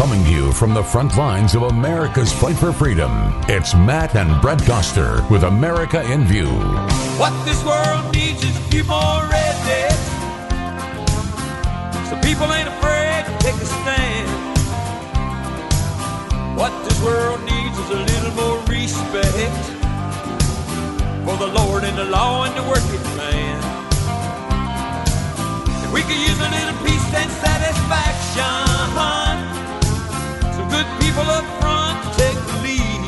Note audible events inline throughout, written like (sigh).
Coming to you from the front lines of America's fight for freedom, it's Matt and Brett Doster with America in View. What this world needs is a few more rednecks. So people ain't afraid to take a stand. What this world needs is a little more respect for the Lord and the law and the working man. If we could use a little peace and satisfaction. Good people up front take the lead.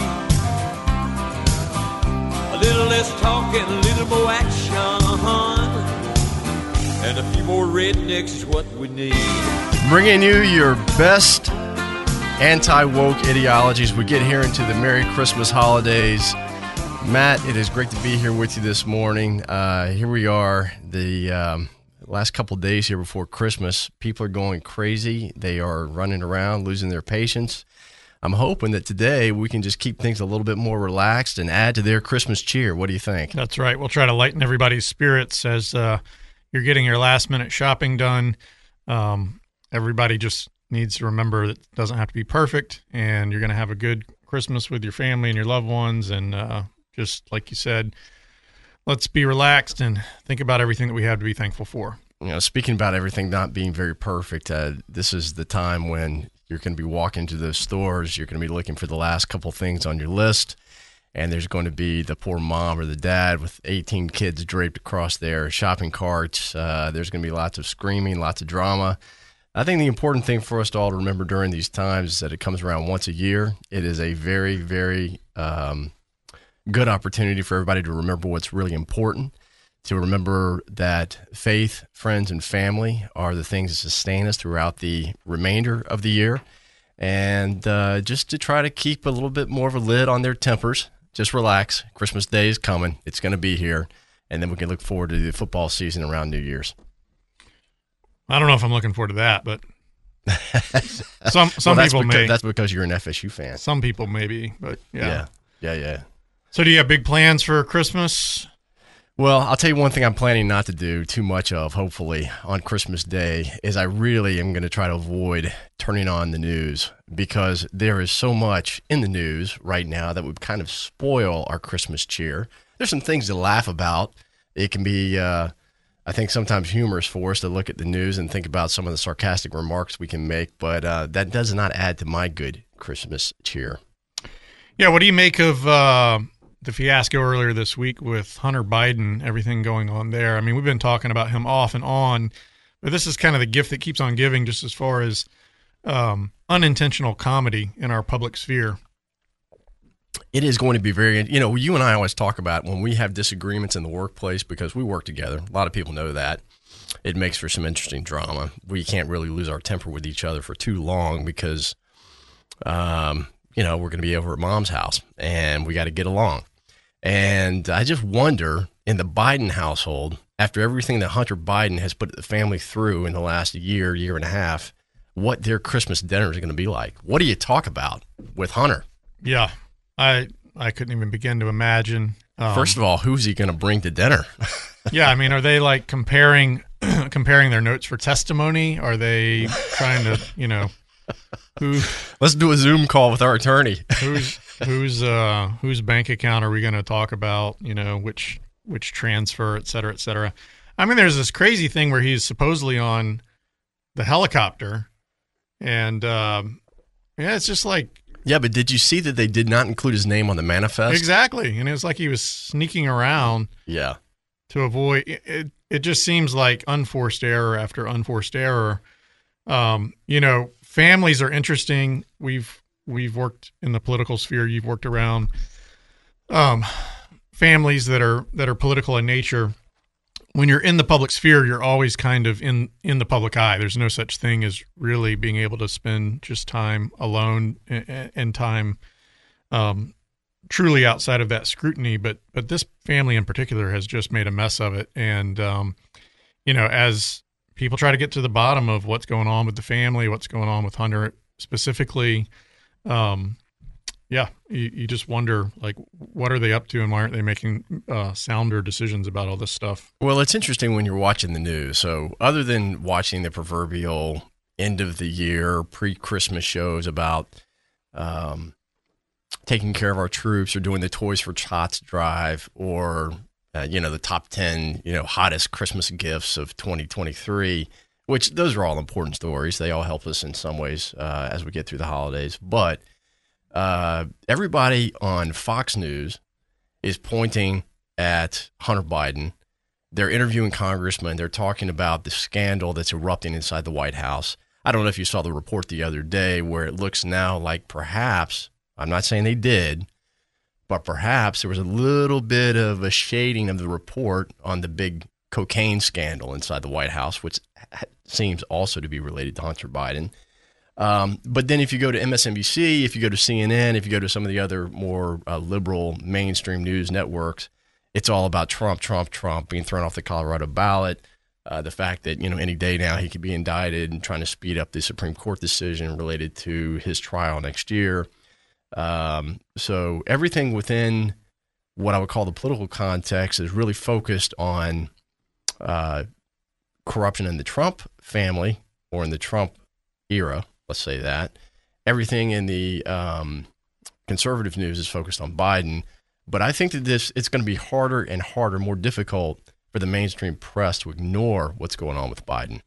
A little less talk and a little more action. And a few more rednecks is what we need. Bringing you your best anti woke ideologies. We get here into the Merry Christmas holidays. Matt, it is great to be here with you this morning. Uh, here we are, the um, last couple days here before Christmas. People are going crazy. They are running around, losing their patience. I'm hoping that today we can just keep things a little bit more relaxed and add to their Christmas cheer. What do you think? That's right. We'll try to lighten everybody's spirits as uh, you're getting your last minute shopping done. Um, everybody just needs to remember that it doesn't have to be perfect, and you're going to have a good Christmas with your family and your loved ones. And uh, just like you said, let's be relaxed and think about everything that we have to be thankful for. You know, speaking about everything not being very perfect, uh, this is the time when you're going to be walking to those stores. You're going to be looking for the last couple things on your list. And there's going to be the poor mom or the dad with 18 kids draped across their shopping carts. Uh, there's going to be lots of screaming, lots of drama. I think the important thing for us to all to remember during these times is that it comes around once a year. It is a very, very um, good opportunity for everybody to remember what's really important, to remember that faith, friends, and family are the things that sustain us throughout the remainder of the year, and uh, just to try to keep a little bit more of a lid on their tempers. Just relax. Christmas Day is coming. It's going to be here. And then we can look forward to the football season around New Year's. I don't know if I'm looking forward to that, but (laughs) some some Well, people because, may. That's because you're an FSU fan. Some people maybe, but yeah. Yeah. Yeah. Yeah. So, do you have big plans for Christmas? Well, I'll tell you one thing I'm planning not to do too much of, hopefully, on Christmas Day, is I really am going to try to avoid turning on the news because there is so much in the news right now that would kind of spoil our Christmas cheer. There's some things to laugh about. It can be, uh, I think, sometimes humorous for us to look at the news and think about some of the sarcastic remarks we can make, but uh, that does not add to my good Christmas cheer. Yeah. What do you make of uh, the fiasco earlier this week with Hunter Biden? Everything going on there. I mean, we've been talking about him off and on, but this is kind of the gift that keeps on giving, just as far as um, unintentional comedy in our public sphere. it is going to be very you know you and i always talk about when we have disagreements in the workplace because we work together a lot of people know that it makes for some interesting drama we can't really lose our temper with each other for too long because um, you know we're going to be over at mom's house and we got to get along and i just wonder in the biden household after everything that hunter biden has put the family through in the last year year and a half what their christmas dinner is going to be like what do you talk about with hunter Yeah, I I couldn't even begin to imagine. Um, First of all, who's he going to bring to dinner? (laughs) yeah, I mean, are they like comparing (clears throat) comparing their notes for testimony? Are they trying to, you know, who (laughs) Let's do a Zoom call with our attorney. whose whose uh whose bank account are we going to talk about? You know, which which transfer, et cetera, et cetera. I mean, there's this crazy thing where he's supposedly on the helicopter, and um, yeah, it's just like Yeah, but did you see that they did not include his name on the manifest? exactly, and it was like he was sneaking around. Yeah. to avoid it, it, it just seems like unforced error after unforced error um, you know families are interesting we've we've worked in the political sphere you've worked around um, families that are that are political in nature. When you're in the public sphere you're always kind of in in the public eye. There's no such thing as really being able to spend just time alone and, and time um, truly outside of that scrutiny. But but this family in particular has just made a mess of it, and um, you know, as people try to get to the bottom of what's going on with the family, what's going on with Hunter specifically, um, yeah, you, you just wonder like what are they up to, and why aren't they making uh, sounder decisions about all this stuff? Well, it's interesting when you're watching the news. So, other than watching the proverbial end of the year, pre Christmas shows about um, taking care of our troops or doing the Toys for Tots drive or, uh, you know, the top 10, you know, hottest Christmas gifts of 2023, which those are all important stories. They all help us in some ways uh, as we get through the holidays. But uh, everybody on Fox News is pointing at Hunter Biden. They're interviewing congressmen. They're talking about the scandal that's erupting inside the White House. I don't know if you saw the report the other day where it looks now like perhaps, I'm not saying they did, but perhaps there was a little bit of a shading of the report on the big cocaine scandal inside the White House, which seems also to be related to Hunter Biden. Um, but then if you go to MSNBC, if you go to CNN, if you go to some of the other more uh, liberal mainstream news networks, it's all about Trump, Trump, Trump being thrown off the Colorado ballot. Uh, the fact that you know any day now he could be indicted and trying to speed up the Supreme Court decision related to his trial next year. Um, so everything within what I would call the political context is really focused on uh, corruption in the Trump family or in the Trump era. Let's say that everything in the um, conservative news is focused on Biden. But I think that this it's going to be harder and harder, more difficult for the mainstream press to ignore what's going on with Biden.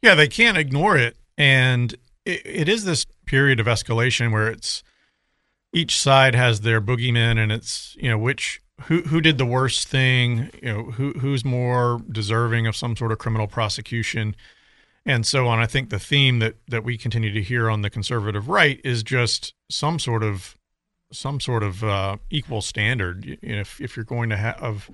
Yeah, they can't ignore it, and it, it is this period of escalation where it's each side has their boogeyman, and it's you know which who who did the worst thing, you know who who's more deserving of some sort of criminal prosecution, and so on. I think the theme that that we continue to hear on the conservative right is just some sort of some sort of uh, equal standard. If if you're going to have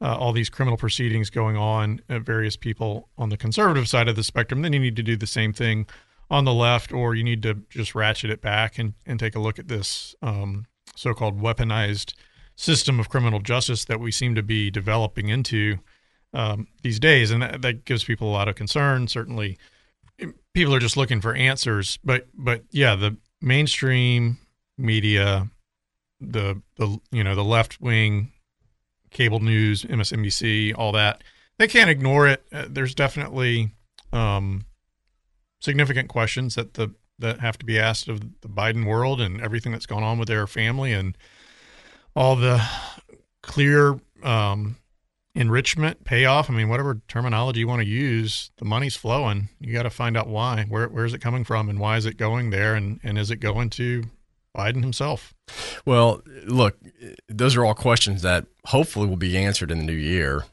uh, all these criminal proceedings going on at various people on the conservative side of the spectrum, then you need to do the same thing on the left, or you need to just ratchet it back and, and take a look at this um, so called weaponized system of criminal justice that we seem to be developing into um, these days. And that, that gives people a lot of concern. Certainly, people are just looking for answers. But, but yeah, the mainstream media, the, the you know, the left wing cable news, MSNBC, all that. They can't ignore it. Uh, there's definitely um, significant questions that the that have to be asked of the Biden world and everything that's gone on with their family and all the clear um, enrichment payoff. I mean, whatever terminology you want to use, the money's flowing. You got to find out why. Where where is it coming from, and why is it going there, and and is it going to Biden himself? Well, look, those are all questions that hopefully will be answered in the new year.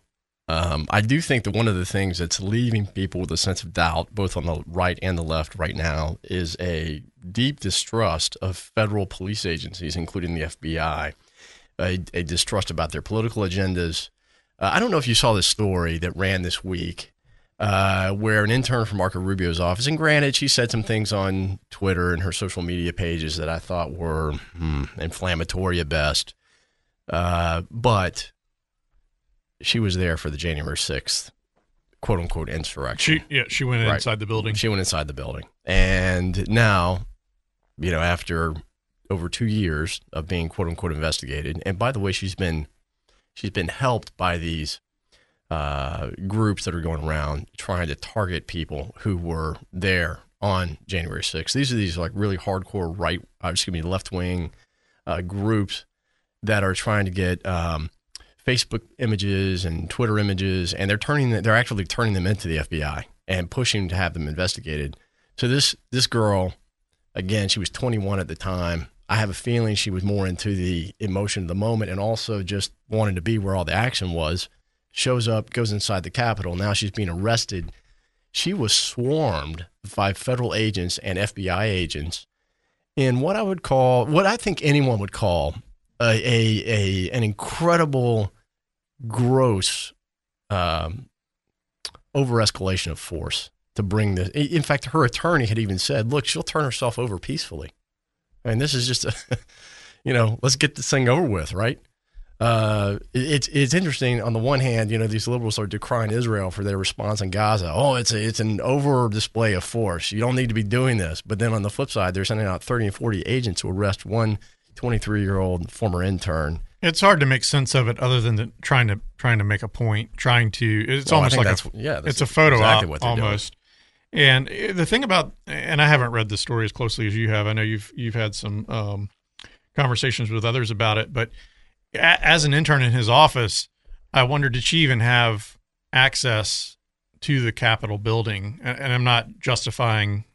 Um, I do think that one of the things that's leaving people with a sense of doubt, both on the right and the left right now, is a deep distrust of federal police agencies, including the FBI, a, a distrust about their political agendas. Uh, I don't know if you saw this story that ran this week uh, where an intern from Marco Rubio's office, and granted, she said some things on Twitter and her social media pages that I thought were hmm, inflammatory at best. Uh, but she was there for the January 6th, quote unquote, insurrection. She, yeah, she went Right. inside the building. She went inside the building. And now, you know, after over two years of being quote unquote investigated, and by the way, she's been she's been helped by these uh, groups that are going around trying to target people who were there on January 6th. These are these like really hardcore right, uh, excuse me, left wing uh, groups that are trying to get um, Facebook images and Twitter images, and they're turning they're actually turning them into the FBI and pushing to have them investigated. So this this girl, again, she was 21 at the time. I have a feeling she was more into the emotion of the moment and also just wanting to be where all the action was. Shows up, goes inside the Capitol. Now she's being arrested. She was swarmed by federal agents and FBI agents in what I would call, what I think anyone would call a, a, a an incredible, gross um, over escalation of force to bring this. In fact, her attorney had even said, "Look, she'll turn herself over peacefully." I mean, this is just a, (laughs) you know, let's get this thing over with, right? Uh, it's it's interesting. On the one hand, you know, these liberals are decrying Israel for their response in Gaza. Oh, it's a, it's an over display of force. You don't need to be doing this. But then on the flip side, they're sending out 30 and 40 agents to arrest one 23 year old former intern. It's hard to make sense of it, other than the, trying to trying to make a point, trying to. It's Well, almost like that's- a yeah, it's a photo exactly op what they're doing. And eh, the thing about, and I haven't read the story as closely as you have. I know you've you've had some um, conversations with others about it, but a- as an intern in his office, I wondered did she even have access to the Capitol building? And, and I'm not justifying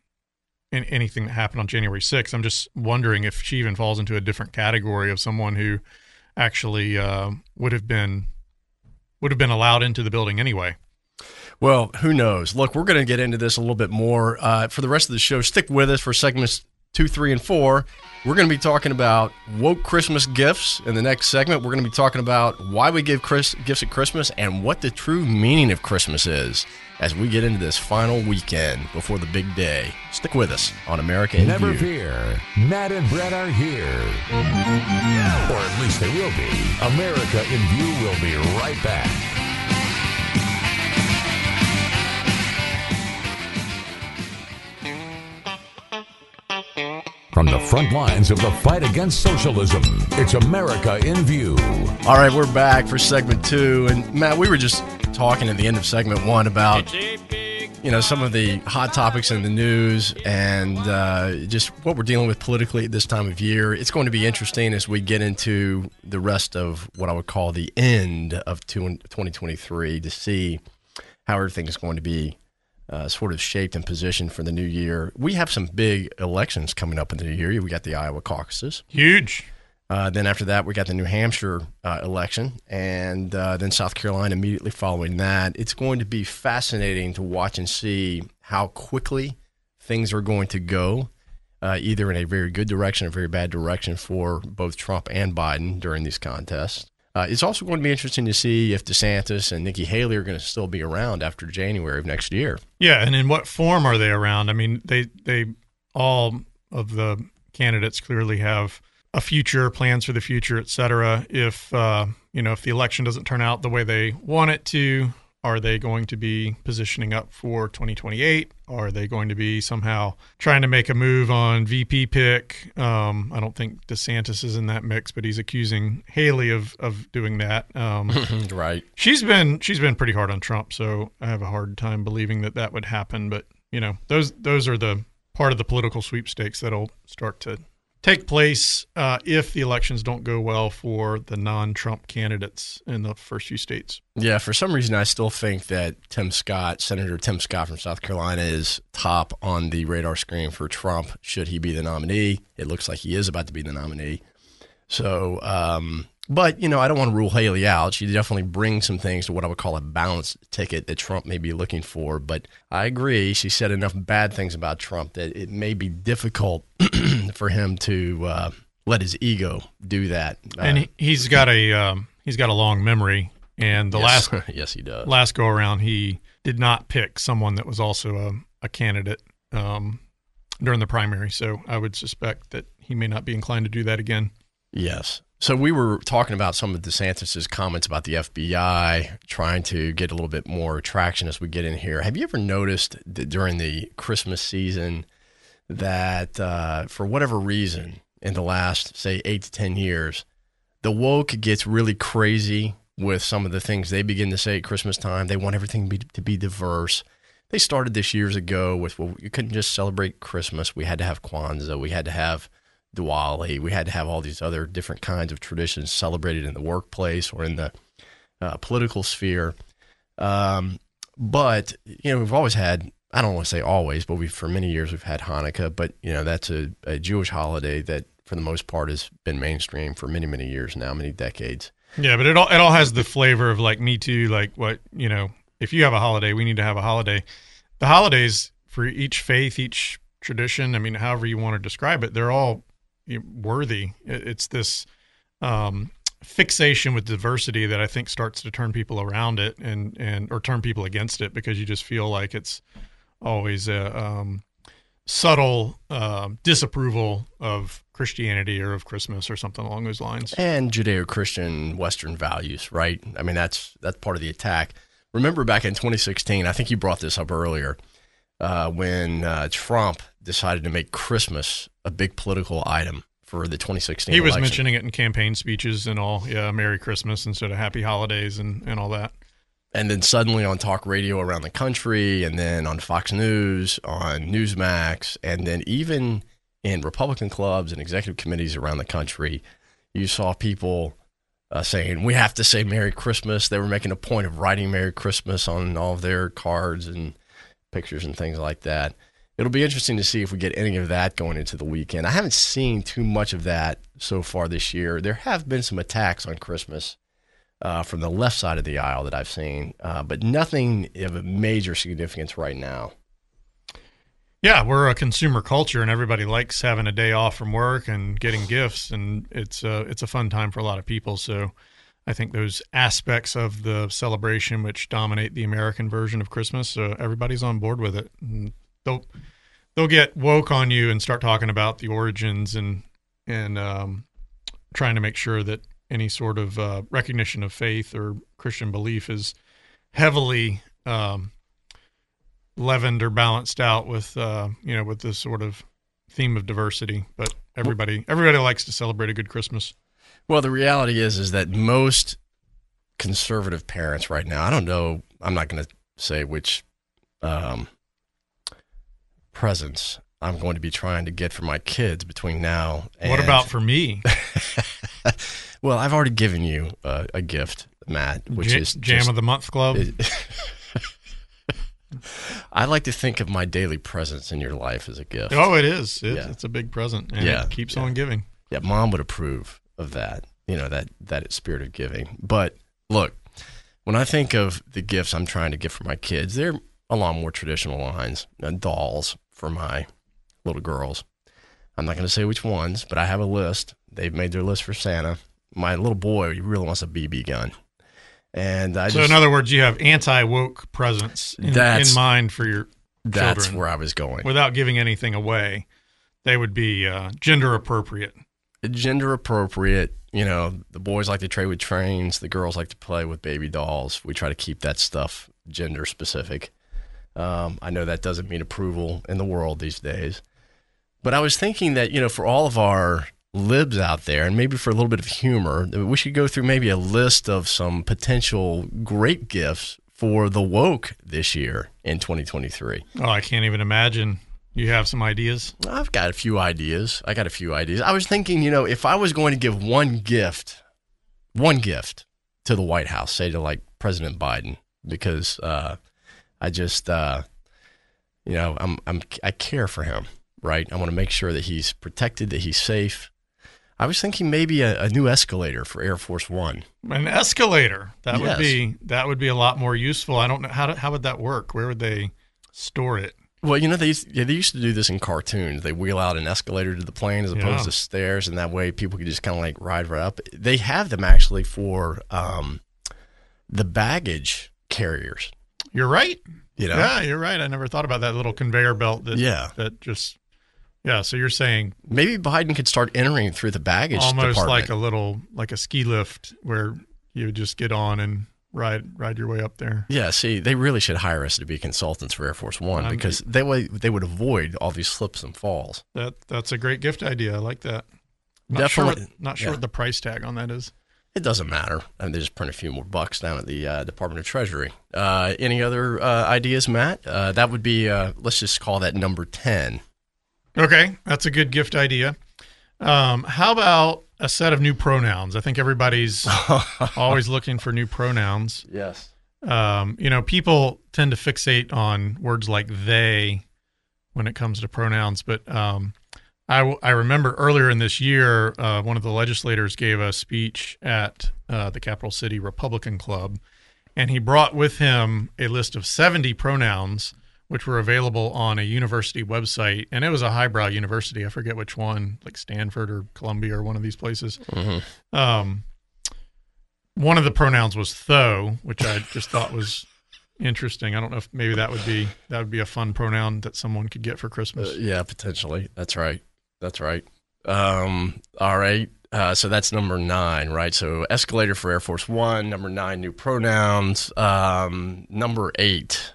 in anything that happened on January 6th. I'm just wondering if she even falls into a different category of someone who actually uh, would have been would have been allowed into the building anyway. Well, who knows? Look, we're going to get into this a little bit more. Uh, for the rest of the show, stick with us for segments two, three, and four. We're going to be talking about woke Christmas gifts. In the next segment, we're going to be talking about why we give Chris, gifts at Christmas and what the true meaning of Christmas is as we get into this final weekend before the big day. Stick with us on America in Never View. fear. Matt and Brett are here. Or at least they will be. America in View will be right back. From the front lines of the fight against socialism, it's America in View. All right, we're back for segment two. And Matt, we were just talking at the end of segment one about you know some of the hot topics in the news and uh, just what we're dealing with politically at this time of year. It's going to be interesting as we get into the rest of what I would call the end of two- 2023 to see how everything is going to be uh, sort of shaped and positioned for the new year. We have some big elections coming up in the new year. We got the Iowa caucuses. Huge. Uh, then after that, we got the New Hampshire uh, election, and uh, then South Carolina immediately following that. It's going to be fascinating to watch and see how quickly things are going to go, uh, either in a very good direction or very bad direction for both Trump and Biden during these contests. Uh, it's also going to be interesting to see if DeSantis and Nikki Haley are going to still be around after January of next year. Yeah, and in what form are they around? I mean, they they all of the candidates clearly have a future, plans for the future, et cetera. If uh, you know, if the election doesn't turn out the way they want it to, are they going to be positioning up for 2028? Are they going to be somehow trying to make a move on VP pick? Um, I don't think DeSantis is in that mix, but he's accusing Haley of of doing that. Um, (laughs) right. she's been she's been pretty hard on Trump, so I have a hard time believing that that would happen. But you know, those those are the part of the political sweepstakes that'll start to take place uh, if the elections don't go well for the non-Trump candidates in the first few states. Yeah, for some reason, I still think that Tim Scott, Senator Tim Scott from South Carolina, is top on the radar screen for Trump should he be the nominee. It looks like he is about to be the nominee. So, um, but, you know, I don't want to rule Haley out. She definitely brings some things to what I would call a balanced ticket that Trump may be looking for. But I agree. She said enough bad things about Trump that it may be difficult (clears throat) for him to uh, let his ego do that. and Uh, he, he's got a um, he's got a long memory. And the yes. last (laughs) yes, he does. last go around, he did not pick someone that was also a, a candidate um, during the primary. So I would suspect that he may not be inclined to do that again. Yes. So we were talking about some of DeSantis's comments about the FBI trying to get a little bit more traction as we get in here. Have you ever noticed that during the Christmas season that uh, for whatever reason in the last say eight to ten years, the woke gets really crazy with some of the things they begin to say at Christmas time. They want everything to be, to be diverse. They started this years ago with well, you couldn't just celebrate Christmas. We had to have Kwanzaa. We had to have Diwali. We had to have all these other different kinds of traditions celebrated in the workplace or in the uh, political sphere. Um, but you know, we've always had. I don't want to say always, but we for many years we've had Hanukkah. But you know, that's a, a Jewish holiday that, for the most part, has been mainstream for many, many years now, many decades. Yeah, but it all it all has the flavor of like me too. Like what you know, if you have a holiday, we need to have a holiday. The holidays for each faith, each tradition. I mean, however you want to describe it, they're all worthy. It's this um, fixation with diversity that I think starts to turn people around it and and or turn people against it because you just feel like it's always a um, subtle um disapproval of Christianity or of Christmas or something along those lines. and Judeo-Christian Western values, right? I mean, that's that's part of the attack. Remember back in 2016, I think you brought this up earlier, uh, when uh, Trump decided to make Christmas a big political item for the 2016. He was election. mentioning it in campaign speeches and all. Yeah, Merry Christmas instead of Happy Holidays and, and all that. and then suddenly on talk radio around the country, and then on Fox News, on Newsmax, and then even in Republican clubs and executive committees around the country, you saw people uh, saying, We have to say Merry Christmas. They were making a point of writing Merry Christmas on all of their cards and pictures and things like that. It'll be interesting to see if we get any of that going into the weekend. I haven't seen too much of that so far this year. There have been some attacks on Christmas uh, from the left side of the aisle that I've seen, uh, but nothing of a major significance right now. Yeah, we're a consumer culture, and everybody likes having a day off from work and getting gifts, and it's a it's a fun time for a lot of people. So, I think those aspects of the celebration which dominate the American version of Christmas, uh, everybody's on board with it. And they'll they'll get woke on you and start talking about the origins and and um, trying to make sure that any sort of uh, recognition of faith or Christian belief is heavily um, leavened or balanced out with uh, you know with this sort of theme of diversity. But everybody everybody likes to celebrate a good Christmas. Well, the reality is is that most conservative parents right now, I don't know, I'm not going to say which um, presents I'm going to be trying to get for my kids between now and What about for me? (laughs) (laughs) Well, I've already given you uh, a gift, Matt, which Ja- is Jam just- of the Month Club. (laughs) I like to think of my daily presence in your life as a gift. oh, it is. It, Yeah. It's a big present, and Yeah, it keeps yeah. on giving. Yeah, mom would approve of that. You know that that spirit of giving. But look, when I think of the gifts I'm trying to get for my kids, they're along more traditional lines. Uh, dolls for my little girls. I'm not going to say which ones, but I have a list. They've made their list for Santa. My little boy he really wants a BB gun, and I So, just in other words, you have anti woke presents in, in mind for your that's children. where I was going. without giving anything away. They would be uh, gender appropriate. gender appropriate. You know, the boys like to trade with trains, the girls like to play with baby dolls. We try to keep that stuff gender specific. Um, I know that doesn't mean approval in the world these days, but I was thinking that you know, for all of our libs out there, and maybe for a little bit of humor, we should go through maybe a list of some potential great gifts for the woke this year in 2023. Oh, I can't even imagine. You have some ideas? I've got a few ideas. I got a few ideas. I was thinking, you know, if I was going to give one gift, one gift to the White House, say to like President Biden, because uh, I just, uh, you know, I'm, I'm, I care for him, right? I want to make sure that he's protected, that he's safe. I was thinking maybe a, a new escalator for Air Force One. An escalator. That Yes. would be that would be a lot more useful. I don't know how to, how would that work. Where would they store it? Well, you know, they used, yeah, they used to do this in cartoons. They wheel out an escalator to the plane as opposed Yeah. to stairs, and that way people could just kind of like ride right up. They have them actually for um, the baggage carriers. You're right. You know, Yeah, you're right. I never thought about that little conveyor belt that Yeah. that just yeah. So you're saying maybe Biden could start entering through the baggage almost department. like a little like a ski lift where you would just get on and ride ride your way up there. yeah, see, they really should hire us to be consultants for Air Force One I'm- because they way they would avoid all these slips and falls. That that's a great gift idea. I like that. Not Definitely- Sure what, not sure yeah. what the price tag on that is. It doesn't matter. I mean, they just print a few more bucks down at the uh, Department of Treasury. Uh, any other uh, ideas, Matt? Uh, that would be, uh, let's just call that number 10. Okay, that's a good gift idea. Um, how about a set of new pronouns? I think everybody's (laughs) always looking for new pronouns. Yes. Um, you know, people tend to fixate on words like they when it comes to pronouns, but um, I, w- I remember earlier in this year, uh, one of the legislators gave a speech at uh, the Capital City Republican Club, and he brought with him a list of 70 pronouns which were available on a university website. And it was a highbrow university. I forget which one, like Stanford or Columbia or one of these places. Um, one of the pronouns was "tho," which I just thought was interesting. I don't know if maybe that would be that would be a fun pronoun that someone could get for Christmas. Uh, yeah, potentially. That's right. That's right. Um, all right. Uh, so that's number nine, right? So escalator for Air Force One. Number nine, new pronouns. Um, number eight.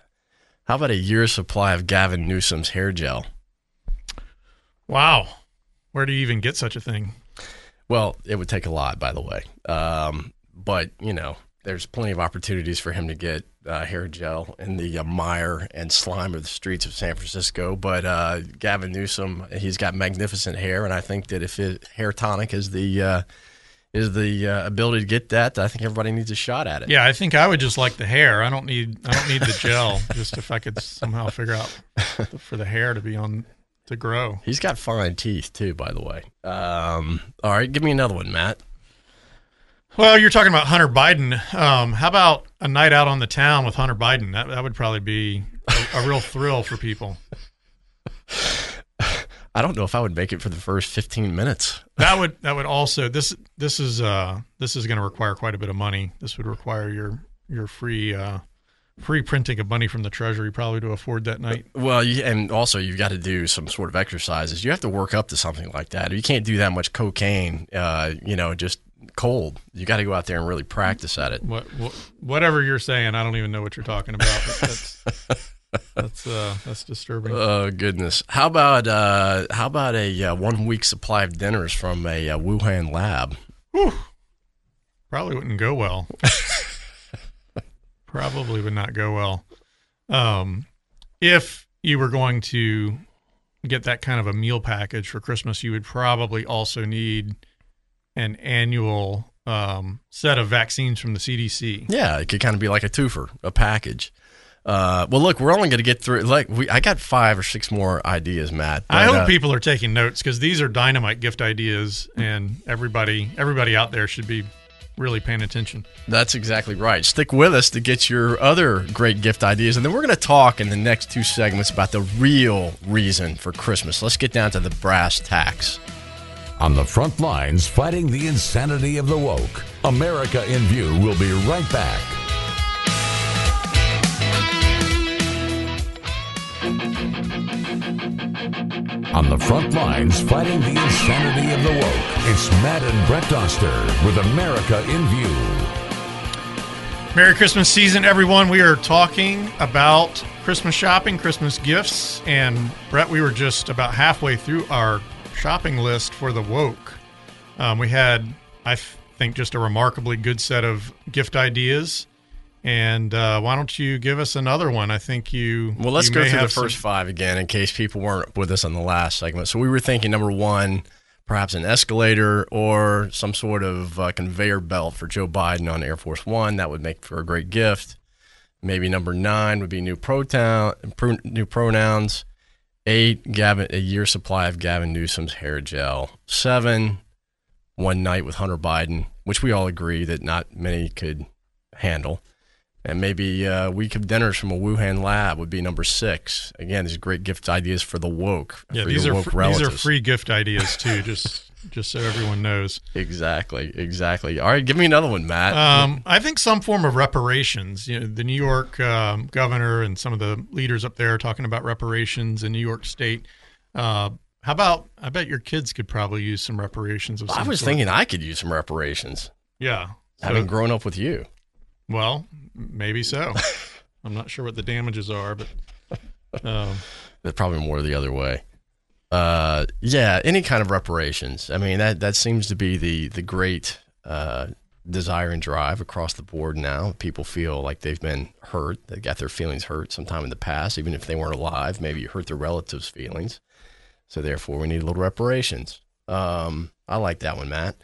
How about a year's supply of Gavin Newsom's hair gel? Wow, where do you even get such a thing? Well, it would take a lot, by the way. Um, but you know, there's plenty of opportunities for him to get uh, hair gel in the uh, mire and slime of the streets of San Francisco. But uh, Gavin Newsom, he's got magnificent hair, and I think that if his hair tonic is the uh, is the uh, ability to get that, I think everybody needs a shot at it. Yeah, I think I would just like the hair. I don't need I don't need the gel. (laughs) just if I could somehow figure out (laughs) for the hair to be on to grow. He's got fine teeth too, by the way. Um, all right, give me another one, Matt. Well, you're talking about Hunter Biden. Um, how about a night out on the town with Hunter Biden? That that would probably be a, a real thrill for people. (laughs) I don't know if I would make it for the first 15 minutes. That would that would also this this is uh this is going to require quite a bit of money. This would require your your free uh free printing of money from the treasury probably to afford that night. Well, you, and also you've got to do some sort of exercises. You have to work up to something like that. You can't do that much cocaine, uh, you know, just cold. You got to go out there and really practice at it. What, what whatever you're saying, I don't even know what you're talking about. That's (laughs) that's uh, that's disturbing. Oh goodness! How about uh, how about a uh, one week supply of dinners from a uh, Wuhan lab? Whew. Probably wouldn't go well. (laughs) Probably would not go well. Um, if you were going to get that kind of a meal package for Christmas, you would probably also need an annual um, set of vaccines from the CDC. Yeah, it could kind of be like a twofer, a package. Uh, well, look, we're only going to get through. Like, we, I got five or six more ideas, Matt. I hope uh, people are taking notes because these are dynamite gift ideas, and everybody everybody out there should be really paying attention. That's exactly right. Stick with us to get your other great gift ideas. And then we're going to talk in the next two segments about the real reason for Christmas. Let's get down to the brass tacks. On the front lines, fighting the insanity of the woke. America in View will be right back. On the front lines, fighting the insanity of the woke. It's Matt and Brett Doster with America in View. Merry Christmas season, everyone. We are talking about Christmas shopping, Christmas gifts, and Brett, we were just about halfway through our shopping list for the woke. Um, we had, I think, just a remarkably good set of gift ideas. And uh, why don't you give us another one? I think you. Well, let's you go through the have some- first five again in case people weren't with us on the last segment. So we were thinking number one, perhaps an escalator or some sort of uh, conveyor belt for Joe Biden on Air Force One. That would make for a great gift. Maybe number nine would be new pronoun, pro, new pronouns. Eight, Gavin, a year supply of Gavin Newsom's hair gel. Seven, one night with Hunter Biden, which we all agree that not many could handle. And maybe uh, a week of dinners from a Wuhan lab would be number six. Again, these are great gift ideas for the woke. Yeah, these are woke fr- these are free gift ideas too. just just so everyone knows. Exactly, exactly. All right, give me another one, Matt. Um, I think some form of reparations. You know, the New York um, governor and some of the leaders up there are talking about reparations in New York State. Uh, how about? I bet your kids could probably use some reparations. Of some I was sort. thinking I could use some reparations, yeah. So- having grown up with you. well, maybe so. (laughs) I'm not sure what the damages are, but (laughs) um, They're probably more the other way. Uh, yeah, any kind of reparations. I mean, that that seems to be the the great uh, desire and drive across the board now. People feel like they've been hurt. They got their feelings hurt sometime in the past, even if they weren't alive. Maybe you hurt their relatives' feelings. So therefore, we need a little reparations. Um, I like that one, Matt.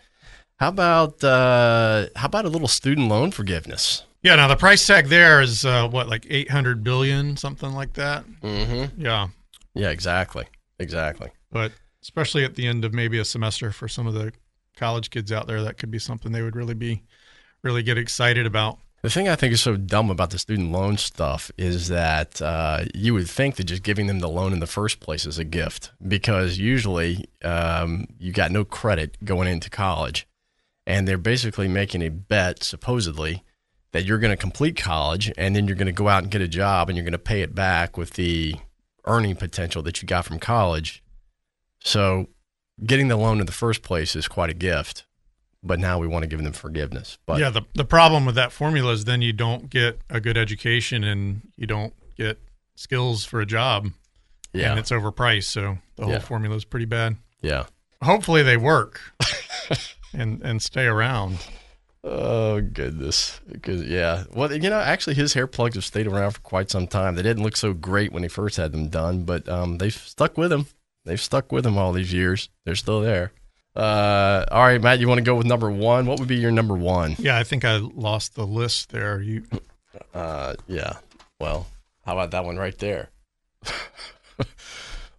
How about uh, how about a little student loan forgiveness? yeah. Now the price tag there is uh, what, like 800 billion, something like that. Mm-hmm. Yeah. Yeah, exactly, exactly. but especially at the end of maybe a semester for some of the college kids out there that could be something they would really be really get excited about The thing I think is so dumb about the student loan stuff is that uh, you would think that just giving them the loan in the first place is a gift because usually um, you got no credit going into college. And they're basically making a bet, supposedly, that you're going to complete college and then you're going to go out and get a job and you're going to pay it back with the earning potential that you got from college. So getting the loan in the first place is quite a gift. But now we want to give them forgiveness. But yeah the, the problem with that formula is then you don't get a good education and you don't get skills for a job yeah, and it's overpriced so the whole Yeah. formula is pretty bad yeah. hopefully they work (laughs) and and stay around Oh goodness, because yeah. Well, you know, actually, his hair plugs have stayed around for quite some time. They didn't look so great when he first had them done, but um, they've stuck with him. They've stuck with him all these years. They're still there. Uh, all right, Matt, you want to go with number one? What would be your number one? Yeah, I think I lost the list there. You, Uh, yeah. Well, how about that one right there? (laughs)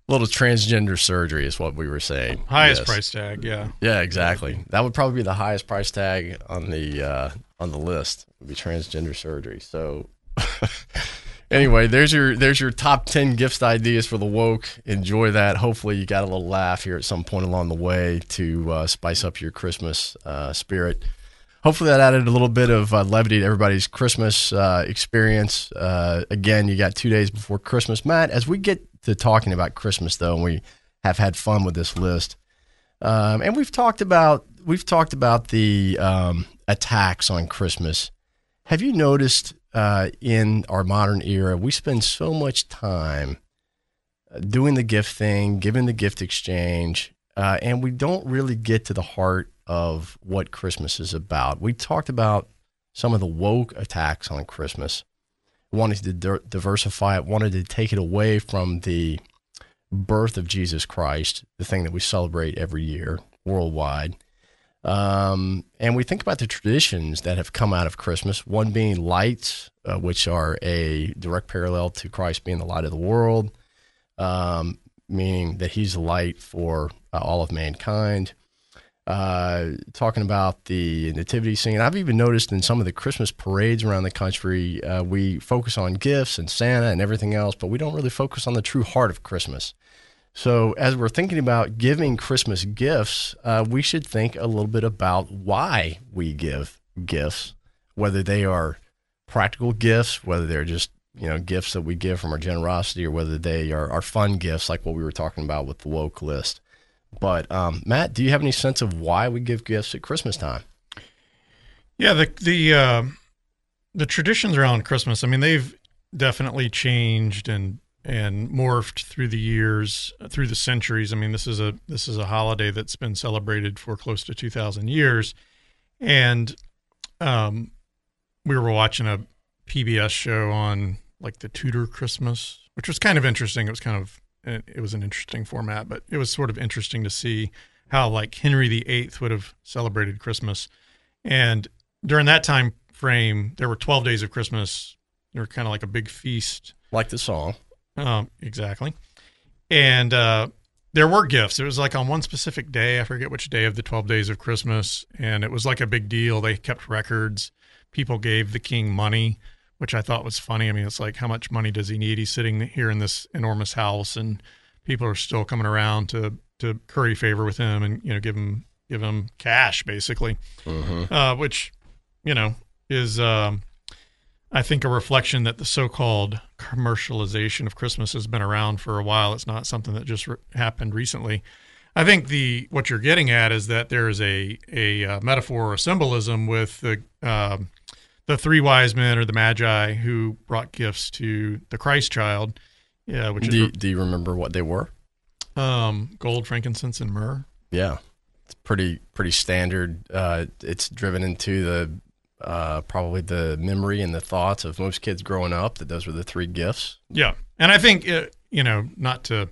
little transgender surgery is what we were saying. highest Yes. price tag. Yeah. Yeah, exactly. That would probably be the highest price tag on the uh, on the list. Would be transgender surgery. So, (laughs) anyway, there's your there's your top ten gift ideas for the woke. Enjoy that. Hopefully, you got a little laugh here at some point along the way to uh, spice up your Christmas uh, spirit. Hopefully, that added a little bit of uh, levity to everybody's Christmas uh, experience. Uh, again, you got two days before Christmas, Matt. As we get to talking about Christmas, though, and we have had fun with this list. Um, and we've talked about we've talked about the um, attacks on Christmas. Have you noticed uh, in our modern era we spend so much time uh, doing the gift thing, giving the gift exchange, uh, and we don't really get to the heart of what Christmas is about. We talked about some of the woke attacks on Christmas, wanted to di- diversify it, wanted to take it away from the birth of Jesus Christ, the thing that we celebrate every year worldwide. Um, and we think about the traditions that have come out of Christmas, one being lights, uh, which are a direct parallel to Christ being the light of the world, um, meaning that he's light for uh, all of mankind. Uh, talking about the nativity scene, I've even noticed in some of the Christmas parades around the country, uh, we focus on gifts and Santa and everything else, but we don't really focus on the true heart of Christmas. So, as we're thinking about giving Christmas gifts, uh, we should think a little bit about why we give gifts, whether they are practical gifts, whether they're just you know gifts that we give from our generosity, or whether they are, are fun gifts, like what we were talking about with the woke list. But um, Matt, do you have any sense of why we give gifts at Christmas time? Yeah, the the uh, the traditions around Christmas. I mean, they've definitely changed and and morphed through the years, through the centuries. I mean, this is a this is a holiday that's been celebrated for close to two thousand years, and um, we were watching a PBS show on like the Tudor Christmas, which was kind of interesting. It was kind of it was an interesting format, but it was sort of interesting to see how like Henry VIII would have celebrated Christmas, and during that time frame, there were 12 days of Christmas. They were kind of like a big feast. Like the song. Um, exactly. And uh, there were gifts. It was like on one specific day. I forget which day of the 12 days of Christmas. And it was like a big deal. They kept records. People gave the king money, which I thought was funny. I mean, it's like, how much money does he need? He's sitting here in this enormous house, and people are still coming around to to curry favor with him and you know give him give him cash basically, uh, which you know is um, I think a reflection that the so-called commercialization of Christmas has been around for a while. It's not something that just re- happened recently. I think the what you're getting at is that there is a a uh, metaphor or symbolism with the um, the three wise men or the magi who brought gifts to the Christ child, yeah, which Do you, is do you remember what they were? um, gold, frankincense, and myrrh. Yeah, it's pretty pretty standard. Uh, it's driven into the uh, probably the memory and the thoughts of most kids growing up that those were the three gifts. Yeah, and I think uh, you know not to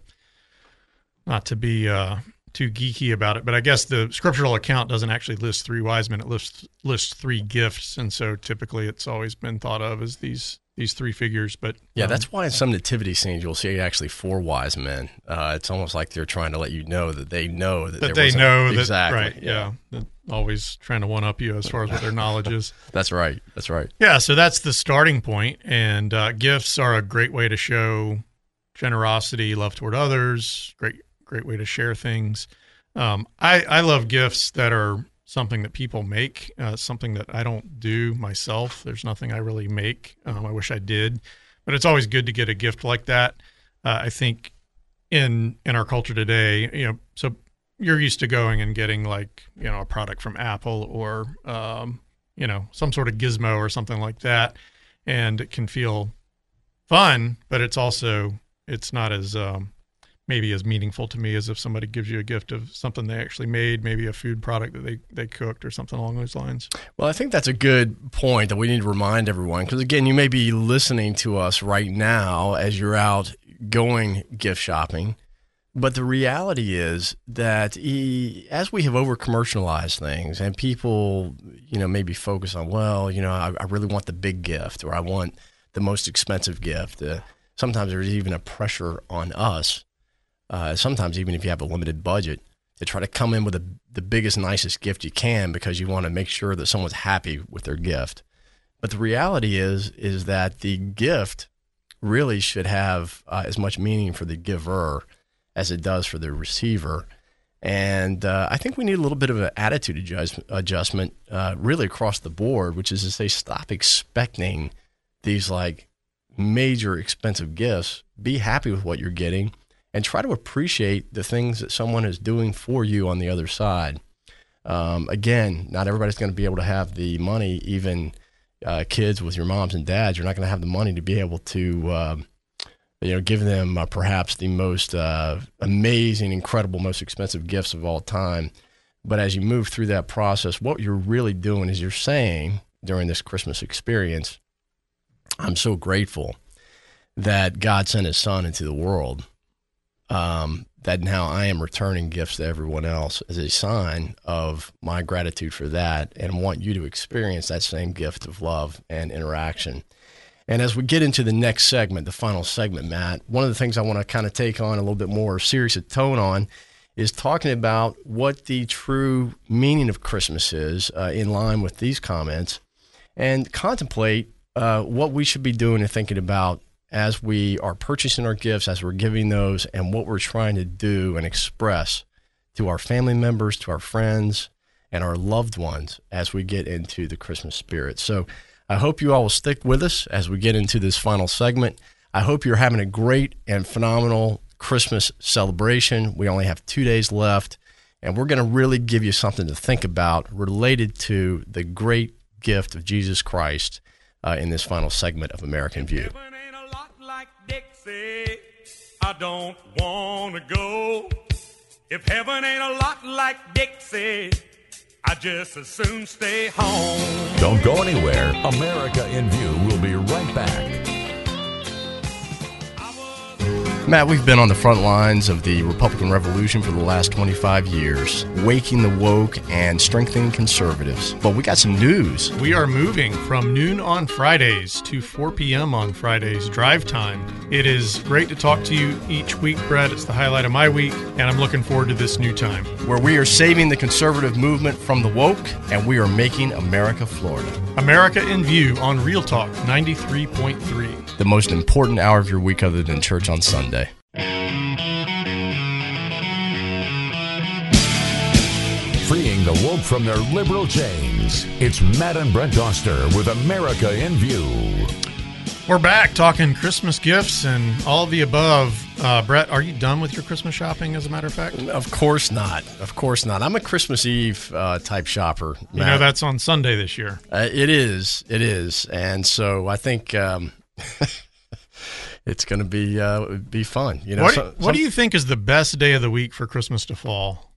not to be uh, too geeky about it, but I guess the scriptural account doesn't actually list three wise men; it lists lists three gifts, and so typically it's always been thought of as these these three figures. But Yeah, um, that's why in some nativity scenes you'll see actually four wise men. Uh, it's almost like they're trying to let you know that they know that, that there they know that exactly. right. Yeah, that always trying to one up you as far as what their knowledge is. (laughs) that's right. That's right. Yeah, so that's the starting point, and uh, gifts are a great way to show generosity, love toward others. Great, great way to share things. Um, I I love gifts that are something that people make, uh, something that I don't do myself. There's nothing I really make. Um, I wish I did, but it's always good to get a gift like that. Uh, I think in in our culture today, you know, so you're used to going and getting like you know a product from Apple or um, you know some sort of gizmo or something like that, and it can feel fun, but it's also it's not as um, maybe as meaningful to me as if somebody gives you a gift of something they actually made, maybe a food product that they, they cooked or something along those lines. Well, I think that's a good point that we need to remind everyone because, again, you may be listening to us right now as you're out going gift shopping. But the reality is that he, as we have over commercialized things and people, you know, maybe focus on, well, you know, I, I really want the big gift or I want the most expensive gift. Uh, sometimes there's even a pressure on us uh, sometimes even if you have a limited budget, to try to come in with a, the biggest, nicest gift you can because you want to make sure that someone's happy with their gift. But the reality is, is that the gift really should have uh, as much meaning for the giver as it does for the receiver. And uh, I think we need a little bit of an attitude adjust, adjustment, uh, really across the board, which is to say, stop expecting these like major expensive gifts. Be happy with what you're getting and try to appreciate the things that someone is doing for you on the other side. Um, again, not everybody's going to be able to have the money, even uh, kids with your moms and dads, you're not going to have the money to be able to, uh, you know, give them uh, perhaps the most uh, amazing, incredible, most expensive gifts of all time. But as you move through that process, what you're really doing is you're saying during this Christmas experience, I'm so grateful that God sent his son into the world um, that now I am returning gifts to everyone else as a sign of my gratitude for that and want you to experience that same gift of love and interaction. And as we get into the next segment, the final segment, Matt, one of the things I want to kind of take on a little bit more serious a tone on is talking about what the true meaning of Christmas is uh, in line with these comments and contemplate uh, what we should be doing and thinking about as we are purchasing our gifts, as we're giving those, and what we're trying to do and express to our family members, to our friends, and our loved ones as we get into the Christmas spirit. So I hope you all will stick with us as we get into this final segment. I hope you're having a great and phenomenal Christmas celebration. We only have two days left, and we're going to really give you something to think about related to the great gift of Jesus Christ uh, in this final segment of America in View. Dixie, I don't want to go. If heaven ain't a lot like Dixie, I just as soon stay home. Don't go anywhere. America in View will be right back. Matt, we've been on the front lines of the Republican Revolution for the last 25 years, waking the woke and strengthening conservatives. But we got some news. We are moving from noon on Fridays to 4 p.m. on Fridays, drive time. It is great to talk to you each week, Brett. It's the highlight of my week, and I'm looking forward to this new time. Where we are saving the conservative movement from the woke, and we are making America Florida. America in View on Real Talk 93.3 the most important hour of your week other than church on Sunday. Freeing the woke from their liberal chains. It's Matt and Brett Doster with America in View. We're back talking Christmas gifts and all of the above. Uh, Brett, are you done with your Christmas shopping? As a matter of fact, of course not. Of course not. I'm a Christmas Eve uh, type shopper. Matt. You know that's on Sunday this year. Uh, it is. It is, and so I think um, (laughs) it's going to be uh, be fun. You know, what, so, what do you think is the best day of the week for Christmas to fall?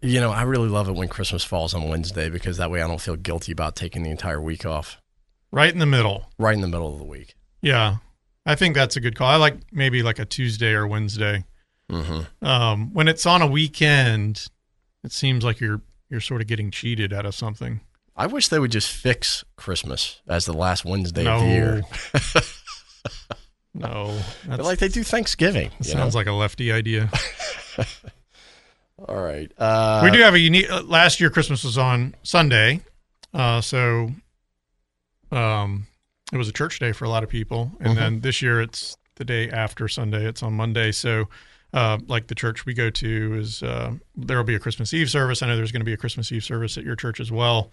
You know, I really love it when Christmas falls on Wednesday because that way I don't feel guilty about taking the entire week off. Right in the middle. Right in the middle of the week. Yeah, I think that's a good call. I like maybe like a Tuesday or Wednesday. Mm-hmm. Um, when it's on a weekend, it seems like you're you're sort of getting cheated out of something. I wish they would just fix Christmas as the last Wednesday no. of the year. (laughs) no, like they do Thanksgiving. Sounds know? like a lefty idea. (laughs) All right, uh, we do have a unique. Uh, last year, Christmas was on Sunday, uh, so um, it was a church day for a lot of people, and mm-hmm. then this year it's the day after Sunday. It's on Monday, so. Uh, like the church we go to is uh, there will be a Christmas Eve service. I know there's going to be a Christmas Eve service at your church as well.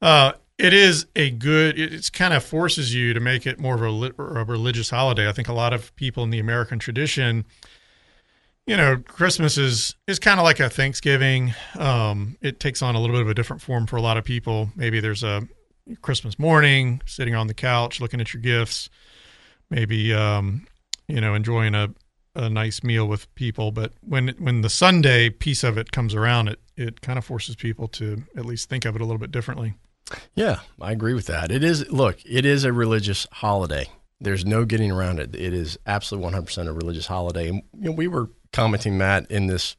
Uh, it is a good. It's kind of forces you to make it more of a, a, religious holiday. I think a lot of people in the American tradition, you know, Christmas is is kind of like a Thanksgiving. Um, it takes on a little bit of a different form for a lot of people. Maybe there's a Christmas morning, sitting on the couch looking at your gifts. Maybe um, you know, enjoying a a nice meal with people. But when when the Sunday piece of it comes around, it it kind of forces people to at least think of it a little bit differently. Yeah, I agree with that. It is look, it is a religious holiday. There's no getting around it. It is absolutely 100% a religious holiday. And you know, we were commenting, Matt, in this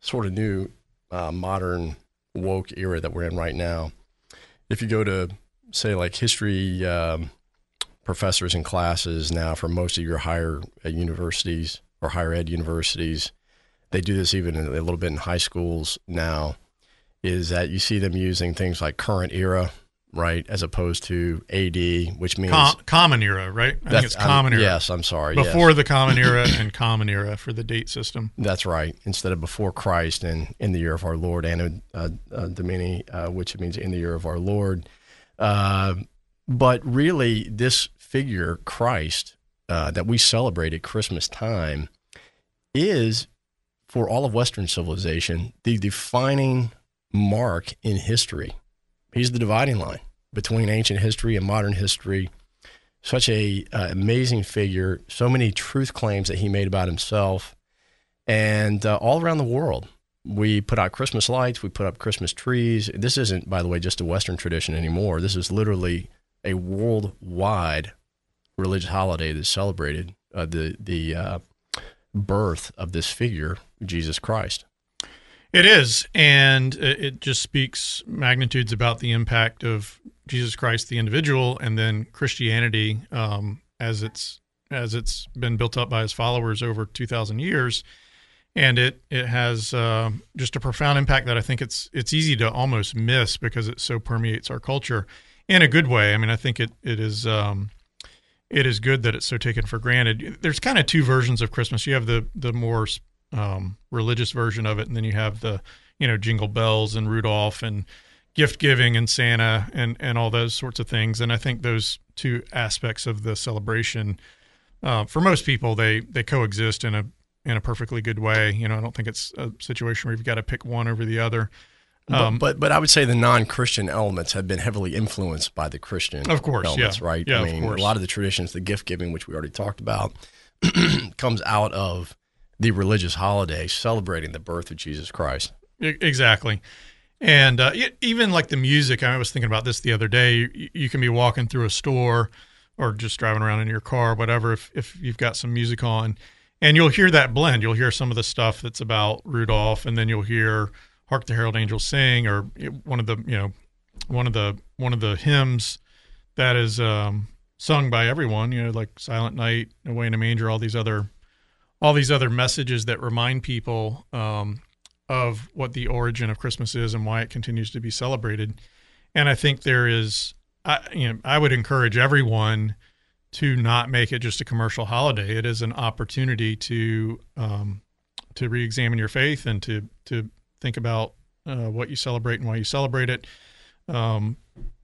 sort of new uh, modern woke era that we're in right now. If you go to say like history um, professors in classes now for most of your higher universities or higher ed universities, they do this even a little bit in high schools now. Is that you see them using things like current era right, as opposed to AD, which means Com- common era, right? I think it's common I'm, era. Yes, I'm sorry. Before yes. the common era and common era for the date system. That's right. Instead of before Christ and in the year of our Lord, Anno uh, uh, Domini, uh, which means in the year of our Lord. Uh, but really, this figure, Christ, uh, that we celebrate at Christmas time, is for all of Western civilization the defining mark in history He's the dividing line between ancient history and modern history. Such a uh, amazing figure. So many truth claims that he made about himself, and uh, all around the world. We put out Christmas lights. We put up Christmas trees. This isn't, by the way, just a Western tradition anymore. This is literally a worldwide religious holiday that's celebrated uh, the the uh, birth of this figure, Jesus Christ. It is, and it just speaks magnitudes about the impact of Jesus Christ, the individual, and then Christianity um, as it's as it's been built up by his followers over two thousand years, and it it has uh, just a profound impact that I think it's it's easy to almost miss because it so permeates our culture in a good way. I mean, I think it it is. Um, it is good that it's so taken for granted. There's kind of two versions of Christmas. You have the the more um, religious version of it, and then you have the you know Jingle Bells and Rudolph and gift giving and Santa and and all those sorts of things. And I think those two aspects of the celebration, uh, for most people, they they coexist in a in a perfectly good way. You know, I don't think it's a situation where you've got to pick one over the other. Um, but, but, but I would say the non-Christian elements have been heavily influenced by the Christian of course elements, yeah. right? Yeah, I mean, of course. a lot of the traditions, the gift giving, which we already talked about, (clears throat) comes out of the religious holiday celebrating the birth of Jesus Christ. Exactly. And uh, even like the music, I was thinking about this the other day. You, can be walking through a store or just driving around in your car, whatever, if, if you've got some music on, and you'll hear that blend. You'll hear some of the stuff that's about Rudolph, and then you'll hear "Hark the Herald Angels Sing" or one of the you know one of the one of the hymns that is um, sung by everyone. You know, like "Silent Night," "Away in a Manger," all these other all these other messages that remind people um, of what the origin of Christmas is and why it continues to be celebrated. And I think there is, I, you know, I would encourage everyone to not make it just a commercial holiday. It is an opportunity to um, to re-examine your faith and to to think about uh, what you celebrate and why you celebrate it. Um,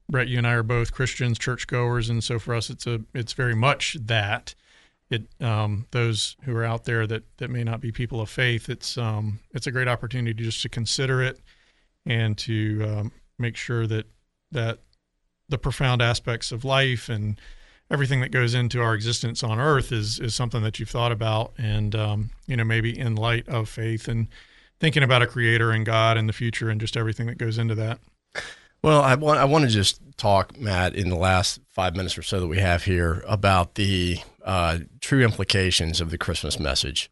Brett, you and I are both Christians, churchgoers, and so for us, it's a it's very much that it um, those who are out there that that may not be people of faith, it's um, it's a great opportunity just to consider it and to um, make sure that that the profound aspects of life and everything that goes into our existence on earth is is something that you've thought about and um, you know maybe in light of faith and thinking about a creator and God and the future and just everything that goes into that. Well, I want I want to just talk, Matt, in the last five minutes or so that we have here about the uh, true implications of the Christmas message.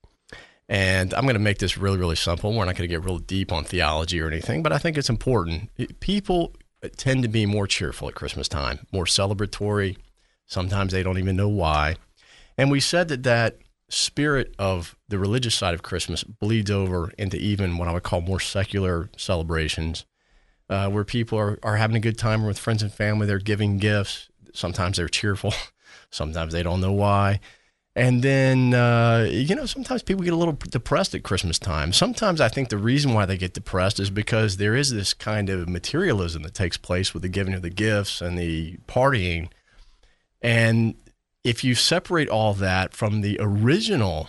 And I'm going to make this really, really simple. We're not going to get real deep on theology or anything, but I think it's important. People tend to be more cheerful at Christmas time, more celebratory. Sometimes they don't even know why. And we said that that spirit of the religious side of Christmas bleeds over into even what I would call more secular celebrations, uh, where people are, are having a good time with friends and family. They're giving gifts. Sometimes they're cheerful. (laughs) Sometimes they don't know why. And then, uh, you know, sometimes people get a little depressed at Christmas time. Sometimes I think the reason why they get depressed is because there is this kind of materialism that takes place with the giving of the gifts and the partying. And if you separate all that from the original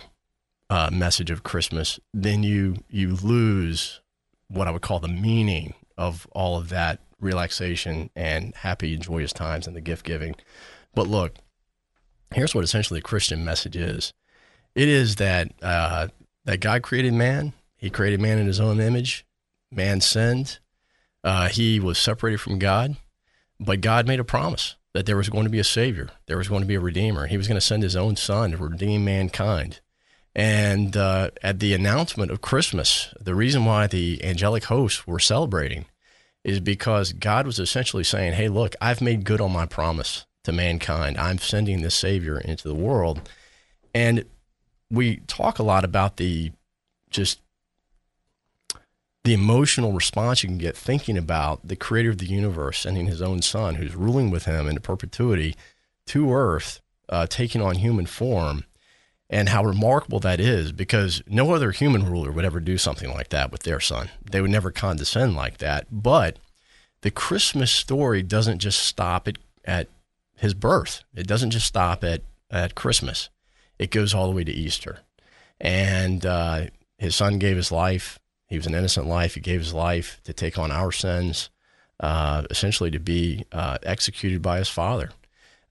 uh, message of Christmas, then you you lose what I would call the meaning of all of that relaxation and happy and joyous times and the gift giving. But look, here's what essentially a Christian message is It is that uh, that God created man. He created man in His own image. Man sinned. Uh, he was separated from God, but God made a promise that there was going to be a Savior. There was going to be a Redeemer. He was going to send His own Son to redeem mankind. And uh, at the announcement of Christmas, the reason why the angelic hosts were celebrating is because God was essentially saying, Hey, look, I've made good on my promise to mankind. I'm sending the Savior into the world. And we talk a lot about the just the emotional response you can get thinking about the creator of the universe sending his own son who's ruling with him into perpetuity to earth uh, taking on human form and how remarkable that is because no other human ruler would ever do something like that with their son. They would never condescend like that. But the Christmas story doesn't just stop at, at his birth, it doesn't just stop at, at Christmas, it goes all the way to Easter. And uh, his son gave his life. He was an innocent life. He gave his life to take on our sins, uh, essentially to be uh, executed by his father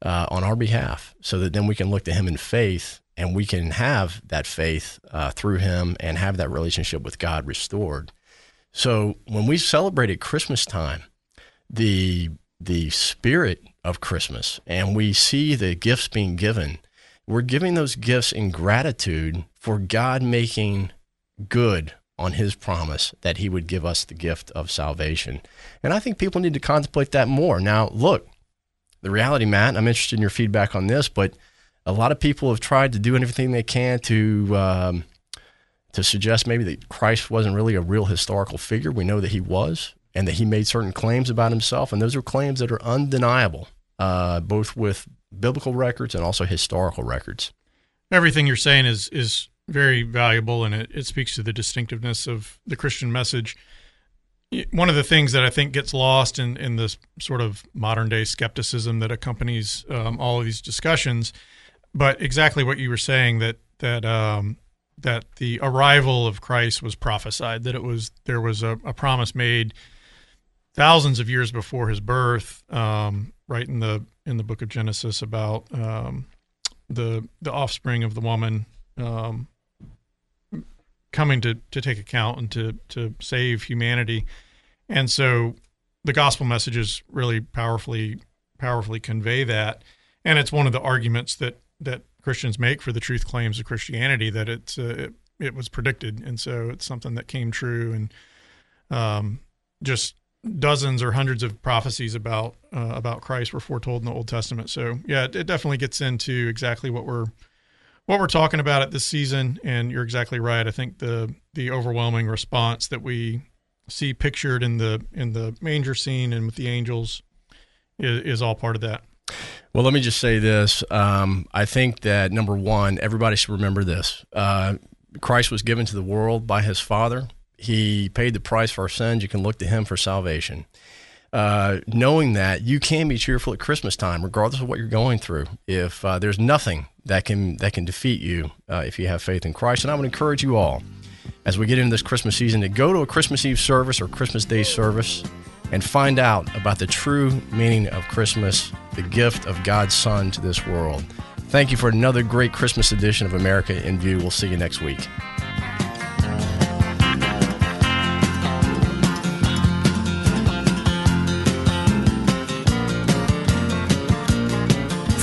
uh, on our behalf, so that then we can look to him in faith and we can have that faith uh, through him and have that relationship with God restored. So when we celebrate at Christmas time, the the spirit of Christmas and we see the gifts being given, we're giving those gifts in gratitude for God making good on his promise that he would give us the gift of salvation. And I think people need to contemplate that more. Now, look, the reality, Matt, I'm interested in your feedback on this, but a lot of people have tried to do everything they can to um, to suggest maybe that Christ wasn't really a real historical figure. We know that he was, and that he made certain claims about himself, and those are claims that are undeniable, uh, both with biblical records and also historical records. Everything you're saying is is very valuable, and it, it speaks to the distinctiveness of the Christian message. One of the things that I think gets lost in, in this sort of modern day skepticism that accompanies um, all of these discussions but exactly what you were saying that that um, that the arrival of Christ was prophesied. That it was there was a, a promise made thousands of years before his birth, um, right in the in the book of Genesis about um, the the offspring of the woman um, coming to to take account and to to save humanity, and so the gospel messages really powerfully powerfully convey that, and it's one of the arguments that that Christians make for the truth claims of Christianity that it's uh, it, it, was predicted, and so it's something that came true, and um, just dozens or hundreds of prophecies about uh, about Christ were foretold in the Old Testament. So yeah, it, it, definitely gets into exactly what we're what we're talking about at this season, and you're exactly right. I think the the overwhelming response that we see pictured in the in the manger scene and with the angels is, is all part of that. Well, let me just say this. Um, I think that number one, everybody should remember this. Uh, Christ was given to the world by his Father. He paid the price for our sins. You can look to him for salvation. Uh, knowing that you can be cheerful at Christmas time, regardless of what you're going through. If uh, there's nothing that can that can defeat you uh, if you have faith in Christ, and I would encourage you all as we get into this Christmas season to go to a Christmas Eve service or Christmas Day service and find out about the true meaning of Christmas, the gift of God's Son to this world. Thank you for another great Christmas edition of America in View. We'll see you next week.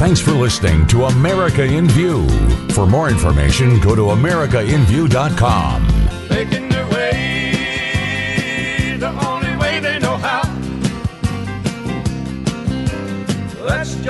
Thanks for listening to America in View. For more information, go to AmericaInView.com. Making their way the only way they know how. Just